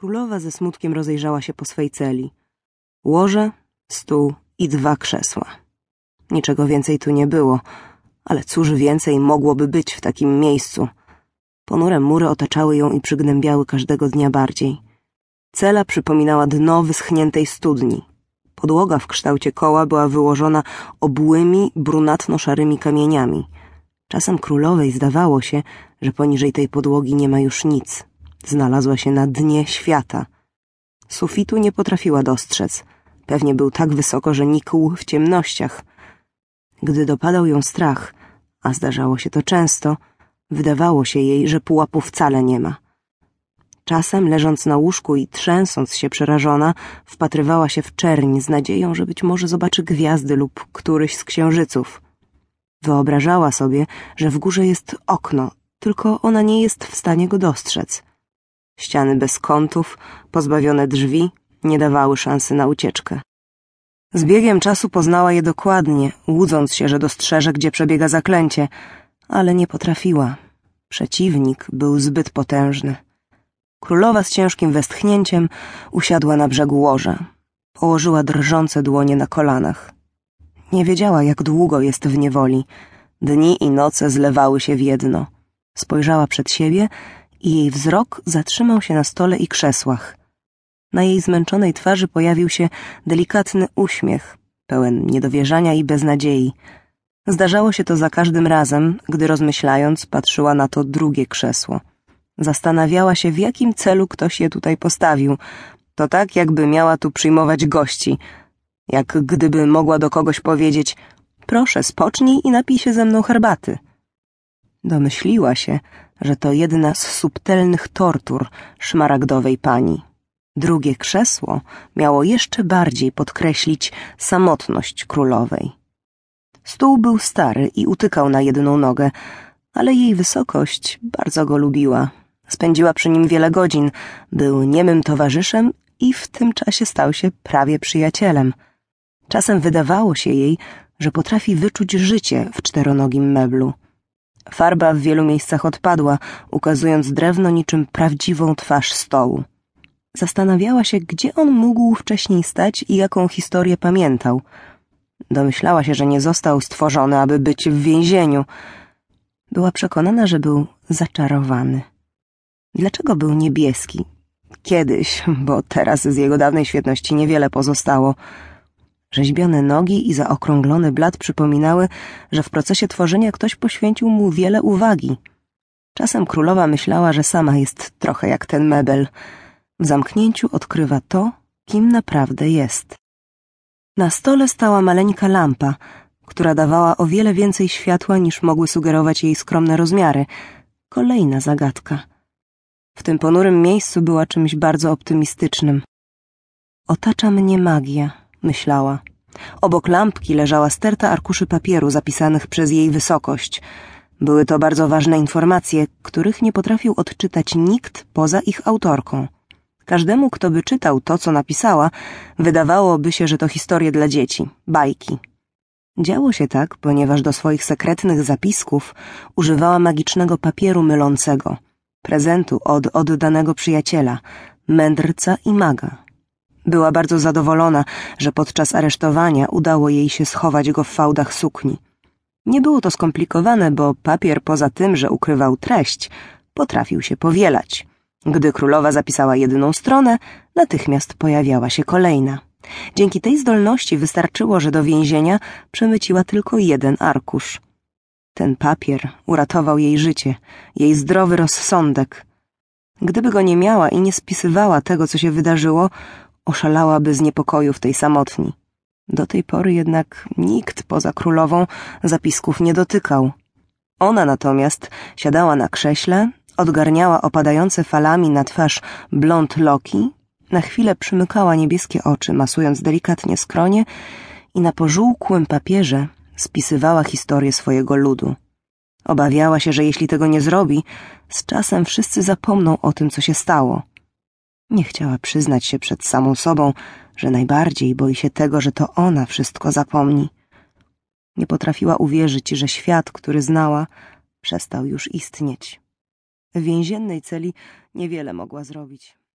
Królowa ze smutkiem rozejrzała się po swej celi. Łoże, stół i dwa krzesła. Niczego więcej tu nie było, ale cóż więcej mogłoby być w takim miejscu? Ponure mury otaczały ją i przygnębiały każdego dnia bardziej. Cela przypominała dno wyschniętej studni. Podłoga w kształcie koła była wyłożona obłymi, brunatno-szarymi kamieniami. Czasem królowej zdawało się, że poniżej tej podłogi nie ma już nic. Znalazła się na dnie świata. Sufitu nie potrafiła dostrzec. Pewnie był tak wysoko, że nikł w ciemnościach. Gdy dopadał ją strach, a zdarzało się to często, wydawało się jej, że pułapu wcale nie ma. Czasem, leżąc na łóżku i trzęsąc się przerażona, wpatrywała się w czerń z nadzieją, że być może zobaczy gwiazdy lub któryś z księżyców. Wyobrażała sobie, że w górze jest okno, tylko ona nie jest w stanie go dostrzec. Ściany bez kątów, pozbawione drzwi, nie dawały szansy na ucieczkę. Z biegiem czasu poznała je dokładnie, łudząc się, że dostrzeże, gdzie przebiega zaklęcie, ale nie potrafiła. Przeciwnik był zbyt potężny. Królowa z ciężkim westchnięciem usiadła na brzegu łoża. Położyła drżące dłonie na kolanach. Nie wiedziała, jak długo jest w niewoli. Dni i noce zlewały się w jedno. Spojrzała przed siebie i jej wzrok zatrzymał się na stole i krzesłach. Na jej zmęczonej twarzy pojawił się delikatny uśmiech, pełen niedowierzania i beznadziei. Zdarzało się to za każdym razem, gdy rozmyślając patrzyła na to drugie krzesło. Zastanawiała się, w jakim celu ktoś je tutaj postawił. To tak, jakby miała tu przyjmować gości. Jak gdyby mogła do kogoś powiedzieć proszę, spocznij i napij się ze mną herbaty. Domyśliła się, że to jedna z subtelnych tortur szmaragdowej pani. Drugie krzesło miało jeszcze bardziej podkreślić samotność królowej. Stół był stary i utykał na jedną nogę, ale jej wysokość bardzo go lubiła. Spędziła przy nim wiele godzin, był niemym towarzyszem i w tym czasie stał się prawie przyjacielem. Czasem wydawało się jej, że potrafi wyczuć życie w czteronogim meblu. Farba w wielu miejscach odpadła, ukazując drewno niczym prawdziwą twarz stołu. Zastanawiała się, gdzie on mógł wcześniej stać i jaką historię pamiętał. Domyślała się, że nie został stworzony, aby być w więzieniu. Była przekonana, że był zaczarowany. Dlaczego był niebieski? Kiedyś, bo teraz z jego dawnej świetności niewiele pozostało. Rzeźbione nogi i zaokrąglony blat przypominały, że w procesie tworzenia ktoś poświęcił mu wiele uwagi. Czasem królowa myślała, że sama jest trochę jak ten mebel. W zamknięciu odkrywa to, kim naprawdę jest. Na stole stała maleńka lampa, która dawała o wiele więcej światła niż mogły sugerować jej skromne rozmiary. Kolejna zagadka. W tym ponurym miejscu była czymś bardzo optymistycznym. Otacza mnie magia, myślała. Obok lampki leżała sterta arkuszy papieru zapisanych przez jej wysokość. Były to bardzo ważne informacje, których nie potrafił odczytać nikt poza ich autorką. Każdemu, kto by czytał to, co napisała, wydawałoby się, że to historie dla dzieci, bajki. Działo się tak, ponieważ do swoich sekretnych zapisków używała magicznego papieru mylącego, prezentu od oddanego przyjaciela, mędrca i maga. Była bardzo zadowolona, że podczas aresztowania udało jej się schować go w fałdach sukni. Nie było to skomplikowane, bo papier poza tym, że ukrywał treść, potrafił się powielać. Gdy królowa zapisała jedną stronę, natychmiast pojawiała się kolejna. Dzięki tej zdolności wystarczyło, że do więzienia przemyciła tylko jeden arkusz. Ten papier uratował jej życie, jej zdrowy rozsądek. Gdyby go nie miała i nie spisywała tego, co się wydarzyło, oszalałaby z niepokoju w tej samotni. Do tej pory jednak nikt poza królową zapisków nie dotykał. Ona natomiast siadała na krześle, odgarniała opadające falami na twarz blond loki, na chwilę przymykała niebieskie oczy, masując delikatnie skronie i na pożółkłym papierze spisywała historię swojego ludu. Obawiała się, że jeśli tego nie zrobi, z czasem wszyscy zapomną o tym, co się stało. Nie chciała przyznać się przed samą sobą, że najbardziej boi się tego, że to ona wszystko zapomni. Nie potrafiła uwierzyć, że świat, który znała, przestał już istnieć. W więziennej celi niewiele mogła zrobić.